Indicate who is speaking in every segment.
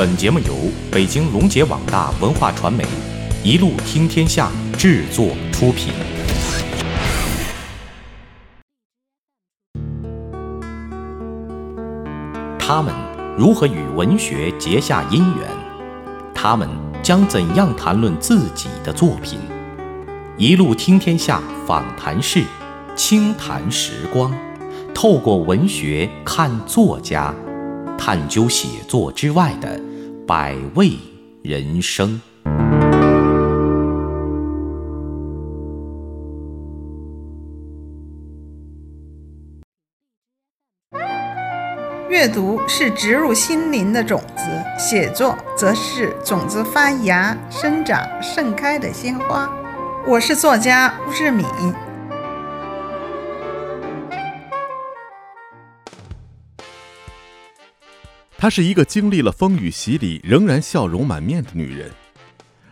Speaker 1: 本节目由北京龙杰网大文化传媒一路听天下制作出品。他们如何与文学结下姻缘？他们将怎样谈论自己的作品？一路听天下访谈室，轻谈时光，透过文学看作家，探究写作之外的百味人生。
Speaker 2: 阅读是植入心灵的种子，写作则是种子发芽、生长、盛开的鲜花。我是作家吴志敏。
Speaker 3: 她是一个经历了风雨洗礼，仍然笑容满面的女人。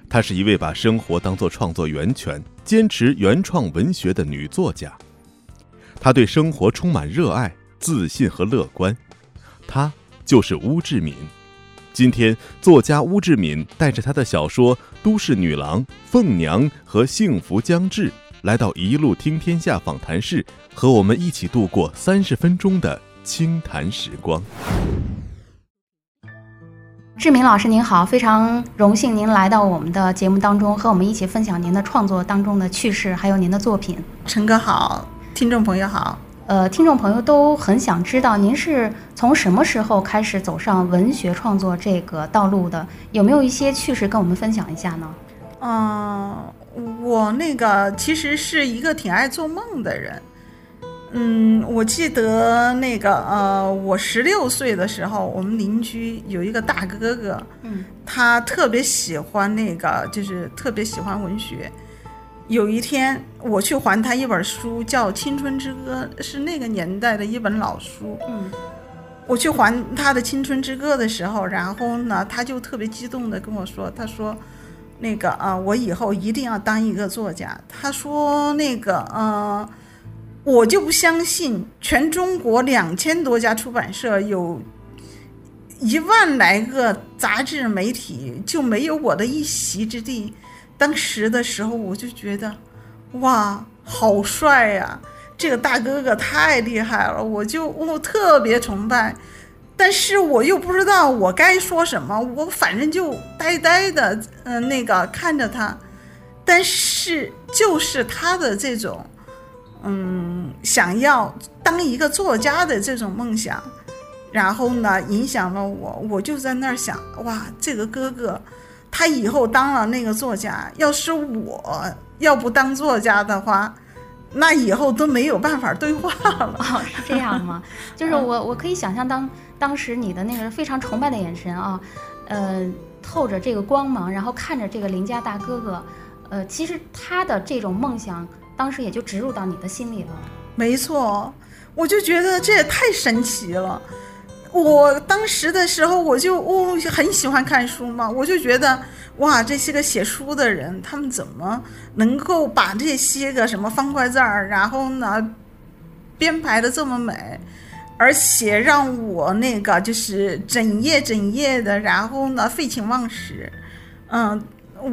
Speaker 3: 她是一位把生活当作创作源泉、坚持原创文学的女作家。她对生活充满热爱、自信和乐观。她就是巫志敏。今天，作家巫志敏带着他的小说《都市女郎》《凤娘》和《幸福将至》，来到一路听天下访谈室，和我们一起度过三十分钟的轻谈时光。
Speaker 4: 志明老师您好，非常荣幸您来到我们的节目当中，和我们一起分享您的创作当中的趣事，还有您的作品。
Speaker 2: 陈哥好，听众朋友好。
Speaker 4: 呃，听众朋友都很想知道，您是从什么时候开始走上文学创作这个道路的？有没有一些趣事跟我们分享一下呢？
Speaker 2: 嗯，我那个其实是一个挺爱做梦的人。嗯，我记得那个呃，我十六岁的时候，我们邻居有一个大哥哥，
Speaker 4: 嗯，
Speaker 2: 他特别喜欢那个，就是特别喜欢文学。有一天，我去还他一本书，叫《青春之歌》，是那个年代的一本老书。
Speaker 4: 嗯，
Speaker 2: 我去还他的《青春之歌》的时候，然后呢，他就特别激动的跟我说：“他说，那个啊，我以后一定要当一个作家。”他说：“那个，呃，我就不相信，全中国两千多家出版社，有一万来个杂志媒体，就没有我的一席之地。”当时的时候，我就觉得，哇，好帅呀！这个大哥哥太厉害了，我就我特别崇拜。但是我又不知道我该说什么，我反正就呆呆的，嗯，那个看着他。但是就是他的这种，嗯，想要当一个作家的这种梦想，然后呢，影响了我。我就在那儿想，哇，这个哥哥。他以后当了那个作家，要是我要不当作家的话，那以后都没有办法对话了。
Speaker 4: 哦，是这样吗？就是我，我可以想象当当时你的那个非常崇拜的眼神啊，呃，透着这个光芒，然后看着这个邻家大哥哥，呃，其实他的这种梦想，当时也就植入到你的心里了。
Speaker 2: 没错，我就觉得这也太神奇了。我当时的时候，我就哦很喜欢看书嘛，我就觉得哇，这些个写书的人，他们怎么能够把这些个什么方块字儿，然后呢编排的这么美，而且让我那个就是整夜整夜的，然后呢废寝忘食，嗯，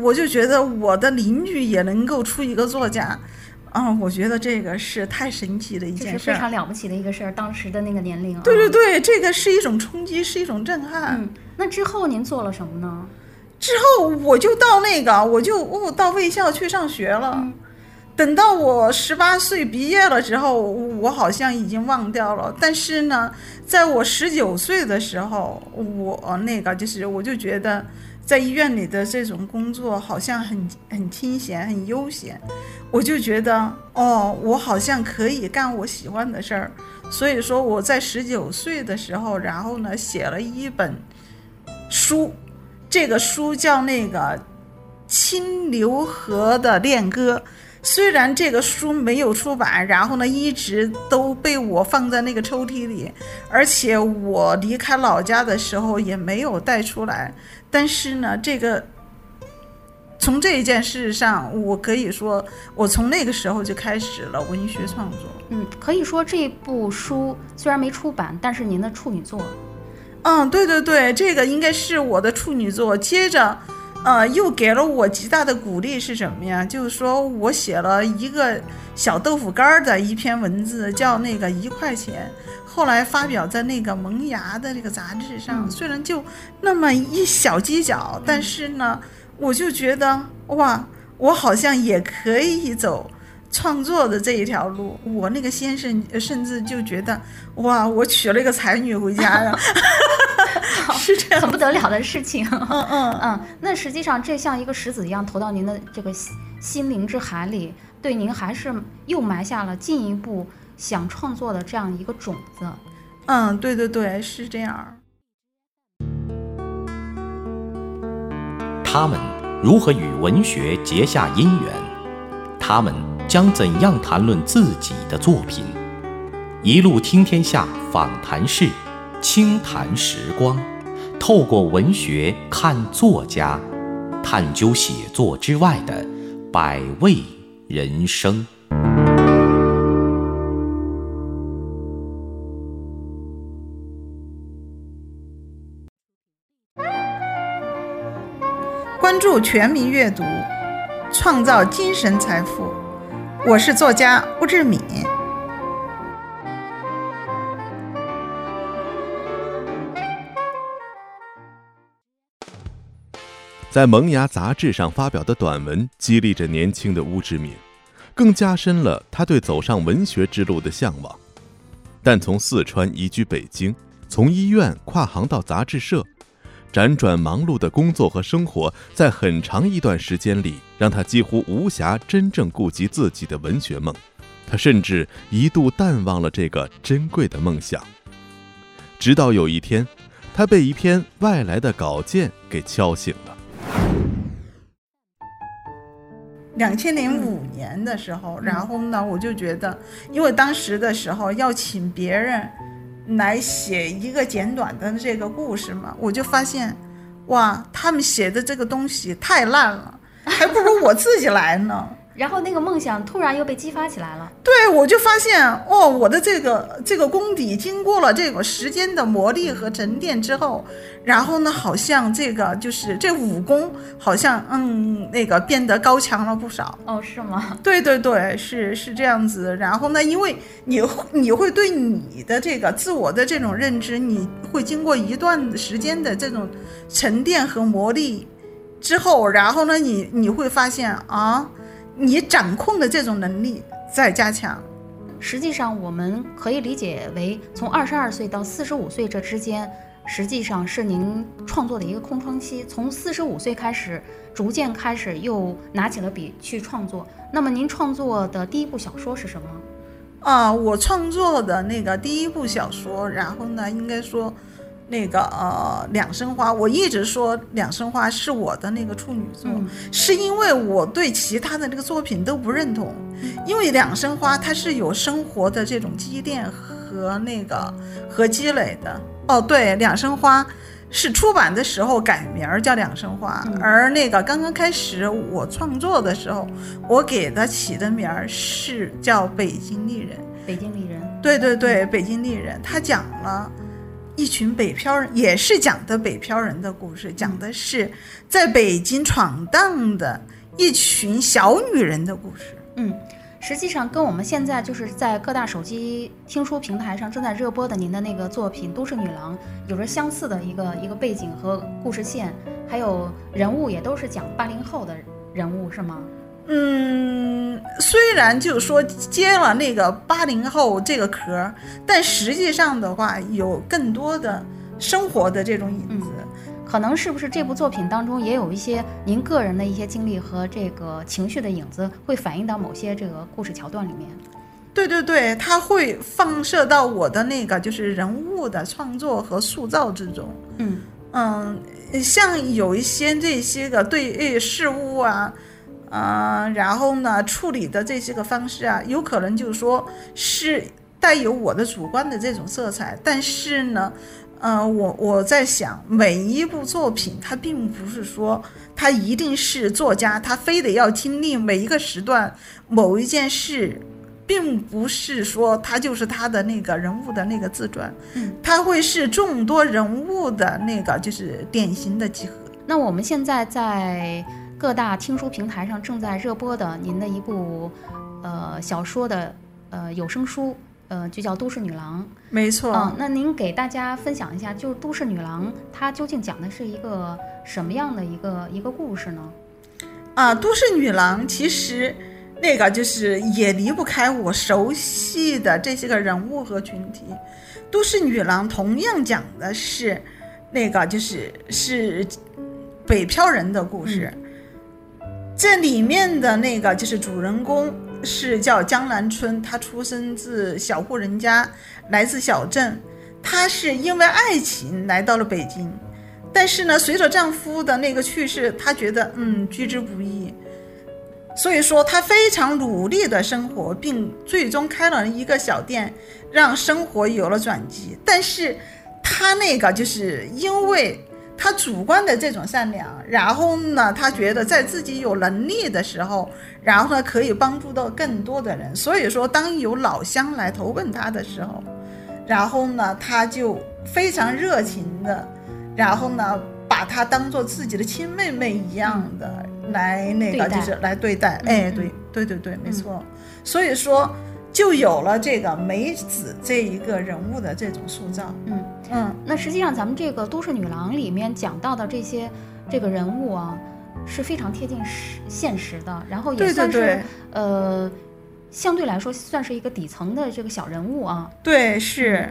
Speaker 2: 我就觉得我的邻居也能够出一个作家。嗯，我觉得这个是太神奇的一件事，
Speaker 4: 是非常了不起的一个事儿。当时的那个年龄，
Speaker 2: 对对对，这个是一种冲击，是一种震撼。
Speaker 4: 嗯，那之后您做了什么呢？
Speaker 2: 之后我就到那个，我就哦到卫校去上学了。等到我十八岁毕业了之后，我好像已经忘掉了。但是呢，在我十九岁的时候，我那个就是我就觉得。在医院里的这种工作好像很很清闲、很悠闲，我就觉得哦，我好像可以干我喜欢的事儿。所以说我在十九岁的时候，然后呢写了一本书，这个书叫那个《清流河的恋歌》。虽然这个书没有出版，然后呢一直都被我放在那个抽屉里，而且我离开老家的时候也没有带出来。但是呢，这个从这一件事上，我可以说，我从那个时候就开始了文学创作。
Speaker 4: 嗯，可以说这部书虽然没出版，但是您的处女作。
Speaker 2: 嗯，对对对，这个应该是我的处女作。接着，呃，又给了我极大的鼓励是什么呀？就是说我写了一个小豆腐干儿的一篇文字，叫那个一块钱。后来发表在那个萌芽的这个杂志上，虽然就那么一小犄角，但是呢，我就觉得哇，我好像也可以走。创作的这一条路，我那个先生甚至就觉得，哇，我娶了一个才女回家呀，是这样，
Speaker 4: 很不得了的事情。
Speaker 2: 嗯嗯
Speaker 4: 嗯，那实际上这像一个石子一样投到您的这个心灵之海里，对您还是又埋下了进一步想创作的这样一个种子。
Speaker 2: 嗯，对对对，是这样。
Speaker 1: 他们如何与文学结下姻缘？他们。将怎样谈论自己的作品？一路听天下访谈室，轻谈时光，透过文学看作家，探究写作之外的百味人生。
Speaker 2: 关注全民阅读，创造精神财富。我是作家吴志敏。
Speaker 3: 在《萌芽》杂志上发表的短文，激励着年轻的乌志敏，更加深了他对走上文学之路的向往。但从四川移居北京，从医院跨行到杂志社。辗转忙碌的工作和生活，在很长一段时间里，让他几乎无暇真正顾及自己的文学梦。他甚至一度淡忘了这个珍贵的梦想。直到有一天，他被一篇外来的稿件给敲醒了。
Speaker 2: 两千零五年的时候，然后呢，我就觉得，因为当时的时候要请别人。来写一个简短的这个故事嘛，我就发现，哇，他们写的这个东西太烂了，还不如我自己来呢。
Speaker 4: 然后那个梦想突然又被激发起来了。
Speaker 2: 对，我就发现哦，我的这个这个功底经过了这个时间的磨砺和沉淀之后，然后呢，好像这个就是这武功好像嗯那个变得高强了不少。
Speaker 4: 哦，是吗？
Speaker 2: 对对对，是是这样子。然后呢，因为你你会对你的这个自我的这种认知，你会经过一段时间的这种沉淀和磨砺之后，然后呢，你你会发现啊。你掌控的这种能力在加强，
Speaker 4: 实际上我们可以理解为从二十二岁到四十五岁这之间，实际上是您创作的一个空窗期。从四十五岁开始，逐渐开始又拿起了笔去创作。那么您创作的第一部小说是什么？
Speaker 2: 啊，我创作的那个第一部小说，然后呢，应该说。那个呃，两生花，我一直说两生花是我的那个处女作，是因为我对其他的那个作品都不认同，因为两生花它是有生活的这种积淀和那个和积累的。哦，对，两生花是出版的时候改名儿叫两生花，而那个刚刚开始我创作的时候，我给它起的名儿是叫北京丽人。
Speaker 4: 北京丽人。
Speaker 2: 对对对，北京丽人，它讲了。一群北漂人也是讲的北漂人的故事，讲的是在北京闯荡的一群小女人的故事。
Speaker 4: 嗯，实际上跟我们现在就是在各大手机听书平台上正在热播的您的那个作品《都市女郎》有着相似的一个一个背景和故事线，还有人物也都是讲八零后的人物，是吗？
Speaker 2: 嗯，虽然就是说接了那个八零后这个壳，但实际上的话有更多的生活的这种影子。
Speaker 4: 可能是不是这部作品当中也有一些您个人的一些经历和这个情绪的影子，会反映到某些这个故事桥段里面？
Speaker 2: 对对对，它会放射到我的那个就是人物的创作和塑造之中。
Speaker 4: 嗯
Speaker 2: 嗯，像有一些这些个对事物啊。嗯，然后呢，处理的这些个方式啊，有可能就是说是带有我的主观的这种色彩，但是呢，嗯，我我在想，每一部作品，它并不是说它一定是作家，他非得要经历每一个时段某一件事，并不是说他就是他的那个人物的那个自传，
Speaker 4: 嗯，
Speaker 2: 他会是众多人物的那个就是典型的集合。
Speaker 4: 那我们现在在各大听书平台上正在热播的您的一部呃小说的呃有声书，呃就叫《都市女郎》。
Speaker 2: 没错，
Speaker 4: 嗯，那您给大家分享一下，就是《都市女郎》它究竟讲的是一个什么样的一个一个故事呢？
Speaker 2: 啊，《都市女郎》其实那个就是也离不开我熟悉的这些个人物和群体。《都市女郎》同样讲的是那个就是是北漂人的故事。这里面的那个就是主人公是叫江南春，她出生自小户人家，来自小镇。她是因为爱情来到了北京，但是呢，随着丈夫的那个去世，她觉得嗯居之不易，所以说她非常努力的生活，并最终开了一个小店，让生活有了转机。但是她那个就是因为。他主观的这种善良，然后呢，他觉得在自己有能力的时候，然后呢可以帮助到更多的人。所以说，当有老乡来投奔他的时候，然后呢，他就非常热情的，然后呢，把他当做自己的亲妹妹一样的来那个就是来对待。哎，对对对对，没错。所以说。就有了这个梅子这一个人物的这种塑造，
Speaker 4: 嗯
Speaker 2: 嗯，
Speaker 4: 那实际上咱们这个《都市女郎》里面讲到的这些这个人物啊，是非常贴近实现实的，然后也算是呃，相对来说算是一个底层的这个小人物啊。
Speaker 2: 对，是。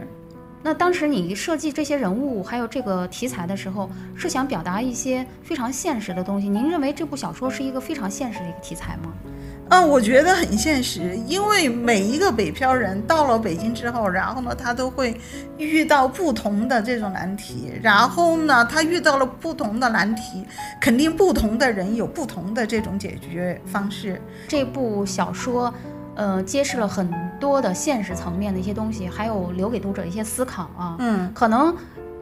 Speaker 4: 那当时你设计这些人物还有这个题材的时候，是想表达一些非常现实的东西。您认为这部小说是一个非常现实的一个题材吗？
Speaker 2: 嗯，我觉得很现实，因为每一个北漂人到了北京之后，然后呢，他都会遇到不同的这种难题，然后呢，他遇到了不同的难题，肯定不同的人有不同的这种解决方式。
Speaker 4: 这部小说，呃，揭示了很多的现实层面的一些东西，还有留给读者一些思考啊。
Speaker 2: 嗯，
Speaker 4: 可能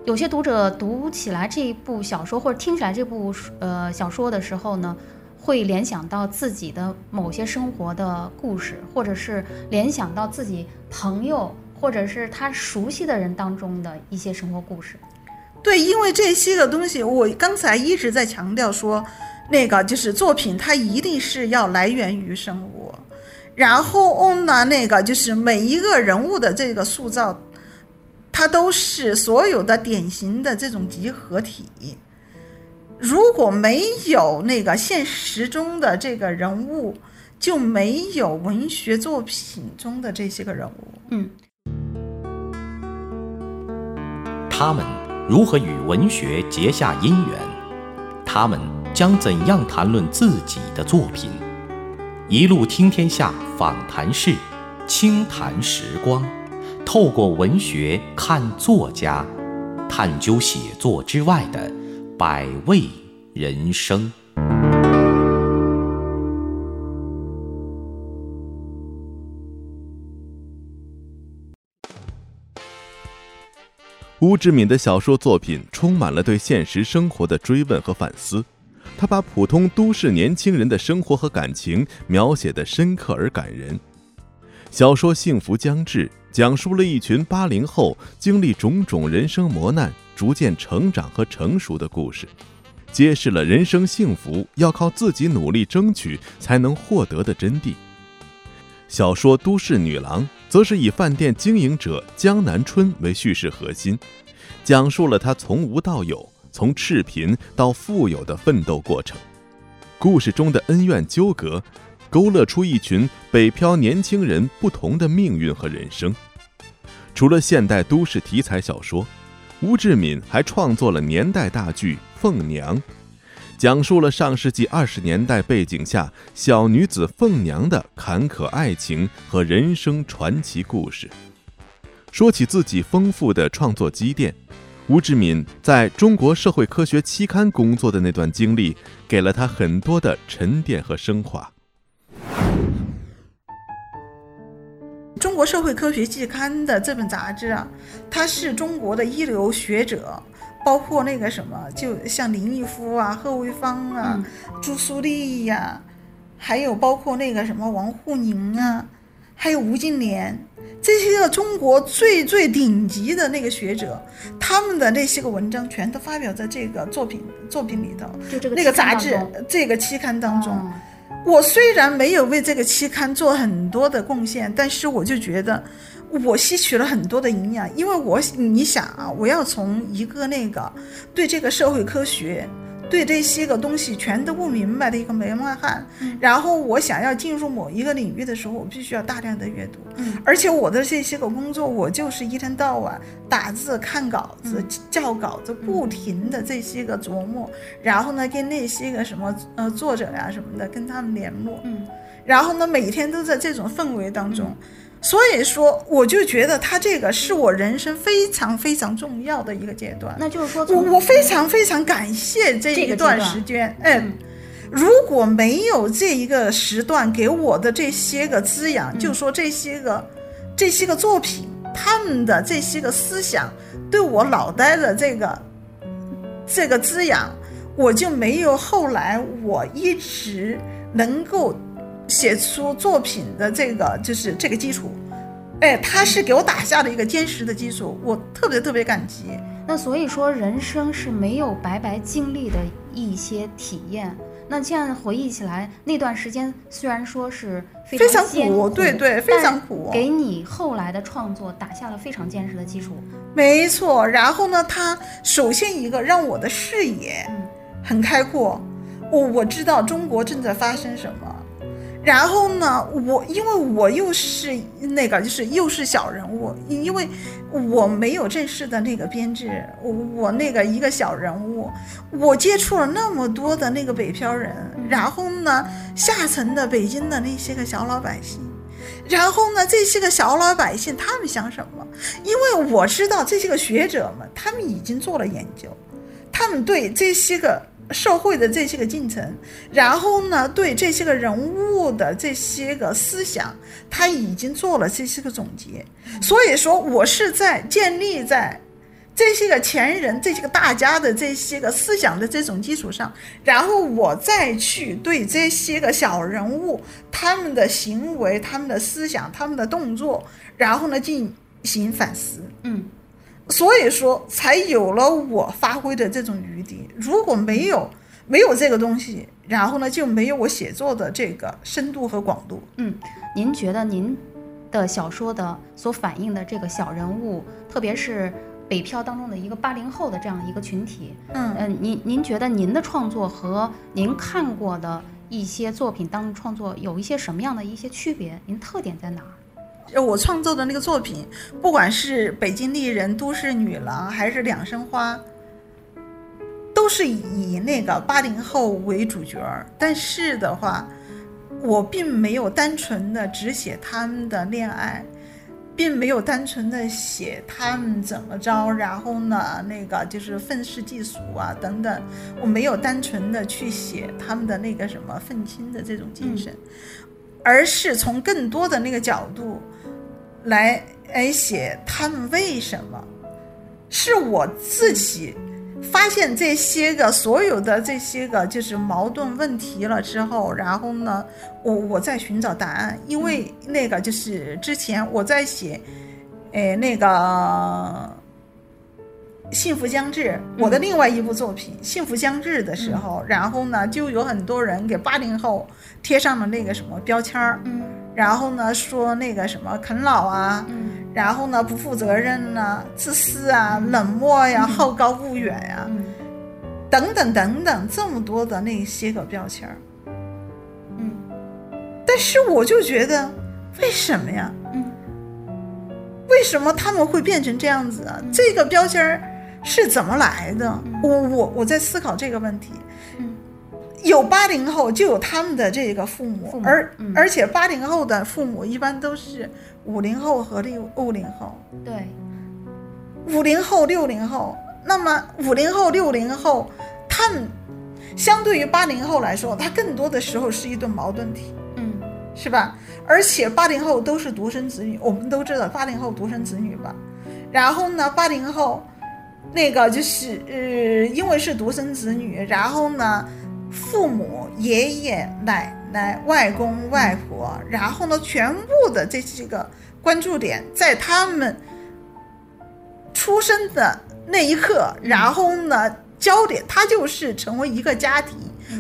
Speaker 4: 有些读者读起来这一部小说，或者听起来这部呃小说的时候呢。会联想到自己的某些生活的故事，或者是联想到自己朋友，或者是他熟悉的人当中的一些生活故事。
Speaker 2: 对，因为这些个东西，我刚才一直在强调说，那个就是作品，它一定是要来源于生活。然后呢，那个就是每一个人物的这个塑造，它都是所有的典型的这种集合体。如果没有那个现实中的这个人物，就没有文学作品中的这些个人物。
Speaker 4: 嗯，
Speaker 1: 他们如何与文学结下姻缘？他们将怎样谈论自己的作品？一路听天下访谈室，轻谈时光，透过文学看作家，探究写作之外的。百味人生。
Speaker 3: 吴志敏的小说作品充满了对现实生活的追问和反思，他把普通都市年轻人的生活和感情描写的深刻而感人。小说《幸福将至》讲述了一群八零后经历种种人生磨难。逐渐成长和成熟的故事，揭示了人生幸福要靠自己努力争取才能获得的真谛。小说《都市女郎》则是以饭店经营者江南春为叙事核心，讲述了她从无到有、从赤贫到富有的奋斗过程。故事中的恩怨纠葛，勾勒出一群北漂年轻人不同的命运和人生。除了现代都市题材小说。吴志敏还创作了年代大剧《凤娘》，讲述了上世纪二十年代背景下小女子凤娘的坎坷爱情和人生传奇故事。说起自己丰富的创作积淀，吴志敏在中国社会科学期刊工作的那段经历，给了他很多的沉淀和升华。
Speaker 2: 中国社会科学季刊的这本杂志啊，它是中国的一流学者，包括那个什么，就像林毅夫啊、贺卫方啊、朱苏丽呀，还有包括那个什么王沪宁啊，还有吴敬琏，这些个中国最最顶级的那个学者，他们的那些个文章全都发表在这个作品作品里头，
Speaker 4: 就这个
Speaker 2: 那个杂志这个期刊当中。
Speaker 4: 哦
Speaker 2: 我虽然没有为这个期刊做很多的贡献，但是我就觉得我吸取了很多的营养，因为我你想啊，我要从一个那个对这个社会科学。对这些个东西全都不明白的一个门外汉，然后我想要进入某一个领域的时候，我必须要大量的阅读，
Speaker 4: 嗯。
Speaker 2: 而且我的这些个工作，我就是一天到晚打字、看稿子、校稿子，不停的这些个琢磨，然后呢，跟那些个什么呃作者呀、什么的跟他们联络，
Speaker 4: 嗯。
Speaker 2: 然后呢，每天都在这种氛围当中，所以说我就觉得他这个是我人生非常非常重要的一个阶段。
Speaker 4: 那就是说
Speaker 2: 我我非常非常感谢这一段
Speaker 4: 段
Speaker 2: 时间，嗯。如果没有这一个时段给我的这些个滋养，就说这些个这些个作品，他们的这些个思想对我脑袋的这个这个滋养，我就没有后来我一直能够写出作品的这个就是这个基础。哎，他是给我打下了一个坚实的基础，我特别特别感激。
Speaker 4: 那所以说，人生是没有白白经历的一些体验。那现在回忆起来，那段时间虽然说是非
Speaker 2: 非常苦对对非常苦
Speaker 4: 给你后来的创作打下了非常坚实的基础。
Speaker 2: 没错，然后呢，他首先一个让我的视野
Speaker 4: 嗯
Speaker 2: 很开阔，我我知道中国正在发生什么。然后呢，我因为我又是那个，就是又是小人物，因为我没有正式的那个编制，我我那个一个小人物，我接触了那么多的那个北漂人，然后呢，下层的北京的那些个小老百姓，然后呢，这些个小老百姓他们想什么？因为我知道这些个学者们，他们已经做了研究，他们对这些个社会的这些个进程，然后呢，对这些个人物的这些个思想，他已经做了这些个总结。所以说，我是在建立在这些个前人、这些个大家的这些个思想的这种基础上，然后我再去对这些个小人物他们的行为、他们的思想、他们的动作，然后呢进行反思。
Speaker 4: 嗯，
Speaker 2: 所以说才有了我发挥的这种余地。如果没有没有这个东西，然后呢就没有我写作的这个深度和广度。
Speaker 4: 嗯，您觉得您的小说的所反映的这个小人物，特别是北漂当中的一个八零后的这样一个群体，
Speaker 2: 嗯
Speaker 4: 嗯，您您觉得您的创作和您看过的一些作品当中创作有一些什么样的一些区别？您特点在哪儿？
Speaker 2: 呃我创作的那个作品，不管是《北京丽人》《都市女郎》还是《两生花》，都是以那个八零后为主角儿。但是的话，我并没有单纯的只写他们的恋爱，并没有单纯的写他们怎么着，然后呢，那个就是愤世嫉俗啊等等，我没有单纯的去写他们的那个什么愤青的这种精神，而是从更多的那个角度来来写他们为什么，是我自己。发现这些个所有的这些个就是矛盾问题了之后，然后呢，我我在寻找答案，因为那个就是之前我在写，哎那个《幸福将至》我的另外一部作品《幸福将至》的时候，然后呢，就有很多人给八零后贴上了那个什么标签儿，
Speaker 4: 嗯
Speaker 2: 然后呢说那个什么啃老啊，
Speaker 4: 嗯
Speaker 2: 然后呢不负责任呐、自私啊、冷漠呀、好高骛远呀、
Speaker 4: 嗯
Speaker 2: 等等等等，这么多的那些个标签儿。
Speaker 4: 嗯
Speaker 2: 但是我就觉得，为什么呀？
Speaker 4: 嗯
Speaker 2: 为什么他们会变成这样子啊？这个标签儿是怎么来的？我我我在思考这个问题。
Speaker 4: 嗯
Speaker 2: 有八零后，就有他们的这个父母，
Speaker 4: 父母
Speaker 2: 而、
Speaker 4: 嗯
Speaker 2: 而且八零后的父母一般都是五零后和六五零后，
Speaker 4: 对，
Speaker 2: 五零后、六零后。那么五零后、六零后，他们相对于八零后来说，他更多的时候是一顿矛盾体。
Speaker 4: 嗯
Speaker 2: 是吧？而且八零后都是独生子女，我们都知道八零后独生子女吧。然后呢，八零后那个就是呃，因为是独生子女，然后呢，父母、爷爷奶奶、外公外婆，然后呢，全部的这几个关注点在他们出生的那一刻，然后呢，焦点它就是成为一个家庭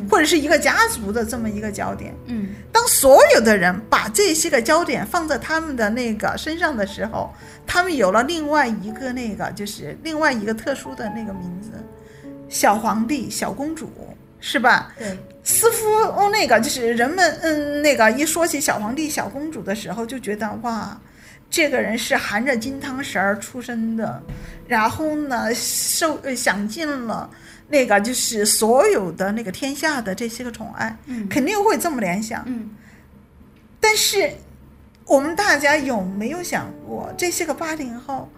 Speaker 2: 或者是一个家族的这么一个焦点。
Speaker 4: 嗯。
Speaker 2: 当所有的人把这些个焦点放在他们的那个身上的时候，他们有了另外一个那个，就是另外一个特殊的那个名字，小皇帝、小公主，是吧？
Speaker 4: 对，
Speaker 2: 似乎哦，那个就是人们嗯，那个一说起小皇帝、小公主的时候，就觉得哇，这个人是含着金汤匙儿出生的，然后呢，受呃享尽了那个就是所有的那个天下的这些个宠爱，
Speaker 4: 嗯
Speaker 2: 肯定会这么联想。
Speaker 4: 嗯
Speaker 2: 但是我们大家有没有想过，这些个八零后，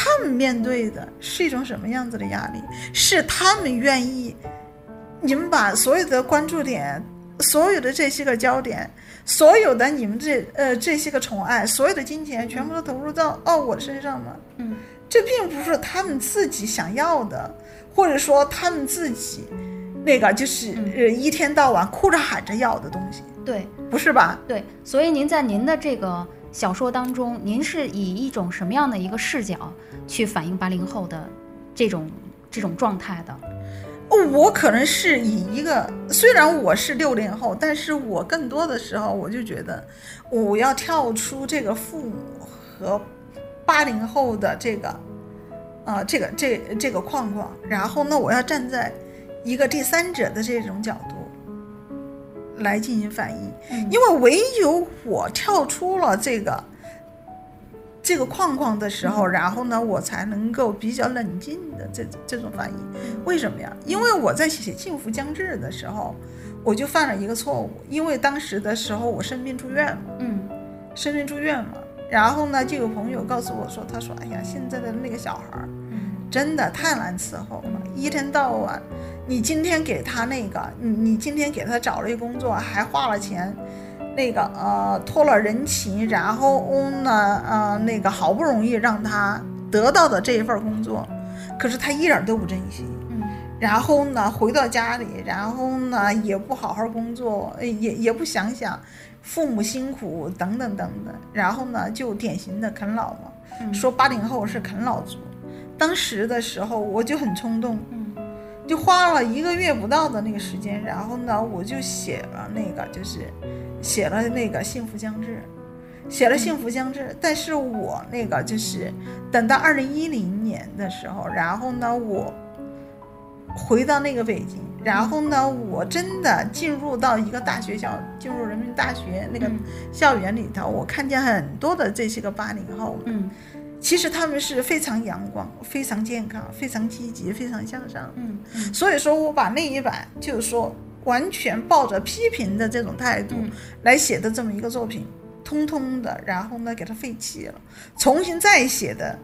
Speaker 2: 他们面对的是一种什么样子的压力？是他们愿意，你们把所有的关注点、所有的这些个焦点、所有的你们这呃这些个宠爱、所有的金钱，全部都投入到哦我身上吗？
Speaker 4: 嗯
Speaker 2: 这并不是他们自己想要的，或者说他们自己那个就是呃一天到晚哭着喊着要的东西，
Speaker 4: 对
Speaker 2: 不是吧？
Speaker 4: 对，所以您在您的这个小说当中，您是以一种什么样的一个视角去反映八零后的这种这种状态的？
Speaker 2: 我可能是以一个，虽然我是六零后，但是我更多的时候我就觉得，我要跳出这个父母和八零后的这个，呃，这个这这个框框，然后呢，我要站在一个第三者的这种角度来进行反应，
Speaker 4: 嗯。
Speaker 2: 因为唯有我跳出了这个。这个框框的时候，然后呢，我才能够比较冷静的这这种反应。为什么呀？因为我在写《幸福将至》的时候，我就犯了一个错误，因为当时的时候我生病住院嘛，
Speaker 4: 嗯。
Speaker 2: 生病住院嘛，然后呢，就有朋友告诉我说，他说，哎呀，现在的那个小孩儿
Speaker 4: 嗯。
Speaker 2: 真的太难伺候了，一天到晚，你今天给他那个，你你今天给他找了一工作，还花了钱。那个呃，托了人情，然后嗯呢呃，那个好不容易让他得到的这一份工作，可是他一点都不珍惜。
Speaker 4: 嗯
Speaker 2: 然后呢，回到家里，然后呢，也不好好工作，呃也也不想想父母辛苦等等等等，然后呢，就典型的啃老嘛，
Speaker 4: 嗯
Speaker 2: 说八零后是啃老族。当时的时候，我就很冲动，
Speaker 4: 嗯
Speaker 2: 就花了一个月不到的那个时间，然后呢，我就写了那个，就是写了那个《幸福将至》，写了《幸福将至》，但是我那个就是等到二零一零年的时候，然后呢，我回到那个北京，然后呢，我真的进入到一个大学校，进入人民大学那个
Speaker 4: 嗯。
Speaker 2: 校园里头，我看见很多的这些个八零后们，
Speaker 4: 嗯
Speaker 2: 其实他们是非常阳光、非常健康、非常积极、非常向上。
Speaker 4: 嗯嗯
Speaker 2: 所以说我把那一版就是说完全抱着批评的这种态度
Speaker 4: 嗯
Speaker 2: 来写的这么一个作品，通通的，然后呢给它废弃了，重新再写的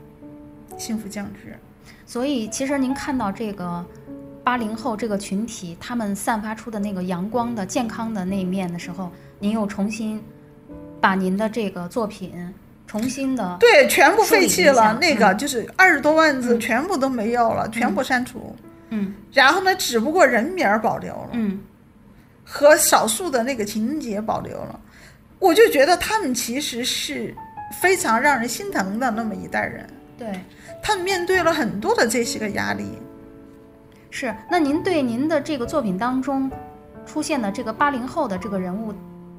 Speaker 2: 《幸福降至》。
Speaker 4: 所以其实您看到这个八零后这个群体，他们散发出的那个阳光的、健康的那一面的时候，您又重新把您的这个作品重新的
Speaker 2: 对，全部废弃了，那个
Speaker 4: 嗯
Speaker 2: 就是二十多万字
Speaker 4: 嗯
Speaker 2: 全部都没有了，全部删除。
Speaker 4: 嗯
Speaker 2: 然后呢，只不过人名儿保留了，
Speaker 4: 嗯
Speaker 2: 和少数的那个情节保留了。我就觉得他们其实是非常让人心疼的那么一代人，
Speaker 4: 对。
Speaker 2: 他们面对了很多的这些个压力。
Speaker 4: 是，那您对您的这个作品当中出现的这个八零后的这个人物，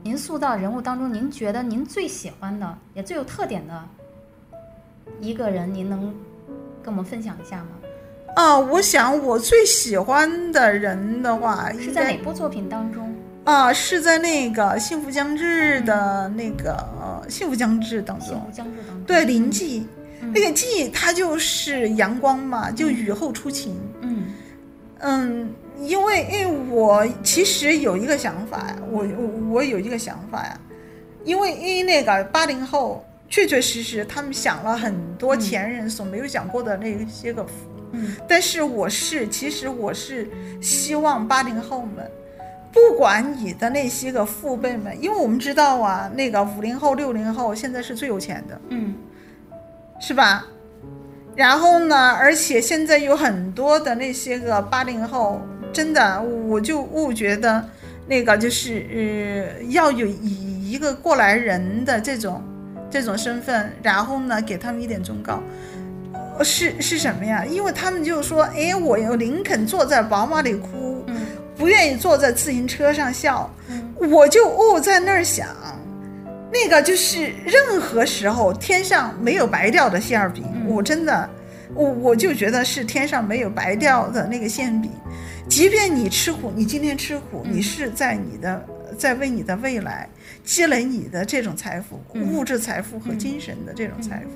Speaker 4: 您塑造人物当中，您觉得您最喜欢的也最有特点的一个人，您能跟我们分享一下吗？
Speaker 2: 啊，我想我最喜欢的人的话，
Speaker 4: 是在哪部作品当中？
Speaker 2: 啊是在那个《幸福将至》的那个呃《幸福将至》当《
Speaker 4: 幸
Speaker 2: 中
Speaker 4: 福，将至》当中。
Speaker 2: 对林记，
Speaker 4: 嗯
Speaker 2: 那个记它就是阳光嘛，就雨后初晴。
Speaker 4: 嗯
Speaker 2: 嗯，因为因为我其实有一个想法呀，我我我有一个想法呀，因为因为那个八零后确确实实他们想了很多前人所没有想过的那些个福，
Speaker 4: 嗯
Speaker 2: 但是我是其实我是希望八零后们。不管你的那些个父辈们，因为我们知道啊，那个五零后、六零后现在是最有钱的，
Speaker 4: 嗯
Speaker 2: 是吧？然后呢，而且现在有很多的那些个八零后，真的，我就误觉得那个就是呃要有以一个过来人的这种这种身份，然后呢给他们一点忠告。呃是是什么呀？因为他们就说，哎，我有林肯坐在宝马里哭，
Speaker 4: 嗯
Speaker 2: 不愿意坐在自行车上笑。
Speaker 4: 嗯
Speaker 2: 我就哦在那儿想，那个就是任何时候天上没有白掉的馅儿饼，
Speaker 4: 嗯
Speaker 2: 我真的，我我就觉得是天上没有白掉的那个馅饼。即便你吃苦，你今天吃苦，
Speaker 4: 嗯
Speaker 2: 你是在你的在为你的未来积累你的这种财富，
Speaker 4: 嗯
Speaker 2: 物质财富和
Speaker 4: 嗯
Speaker 2: 精神的这种财富。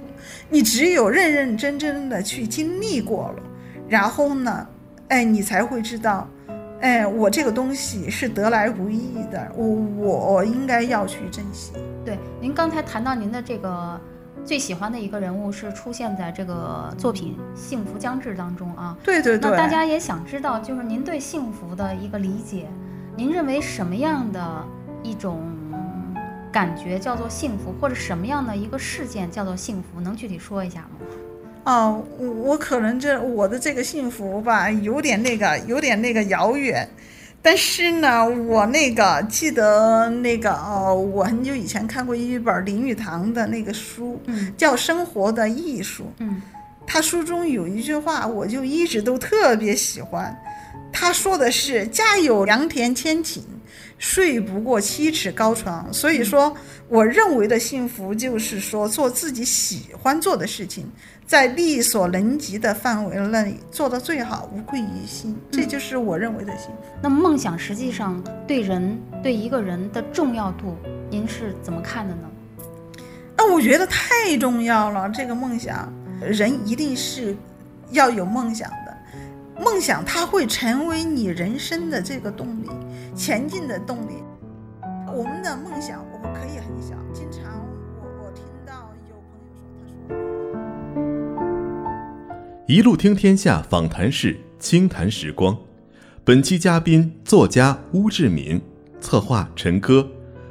Speaker 2: 你只有认认真真的去经历过了，然后呢，哎，你才会知道。哎，我这个东西是得来不易的，我我应该要去珍惜。
Speaker 4: 对，您刚才谈到您的这个最喜欢的一个人物是出现在这个作品《幸福将至》当中啊。
Speaker 2: 对对对，
Speaker 4: 那大家也想知道，就是您对幸福的一个理解，您认为什么样的一种感觉叫做幸福，或者什么样的一个事件叫做幸福？能具体说一下吗？
Speaker 2: 哦，我我可能这我的这个幸福吧，有点那个，有点那个遥远。但是呢，我那个记得那个哦，我很久以前看过一本林语堂的那个书，
Speaker 4: 嗯
Speaker 2: 叫《生活的艺术》。
Speaker 4: 嗯
Speaker 2: 他书中有一句话，我就一直都特别喜欢。他说的是“家有良田千顷，睡不过七尺高床”。所以说，我认为的幸福就是说，做自己喜欢做的事情，在力所能及的范围内做到最好，无愧于心。这就是我认为的幸福。
Speaker 4: 那么梦想实际上对人对一个人的重要度，您是怎么看的呢？
Speaker 2: 那，我觉得太重要了。这个梦想，人一定是要有梦想的。梦想它会成为你人生的这个动力，前进的动力。我们的梦想，我们可以很小。经常我我听到有朋友说，他说。
Speaker 3: 一路听天下访谈室，轻谈时光。本期嘉宾作家邬志敏，策划陈歌，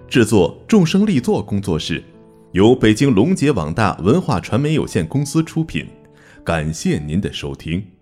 Speaker 3: 制作众生力作工作室，由北京龙杰网大文化传媒有限公司出品。感谢您的收听。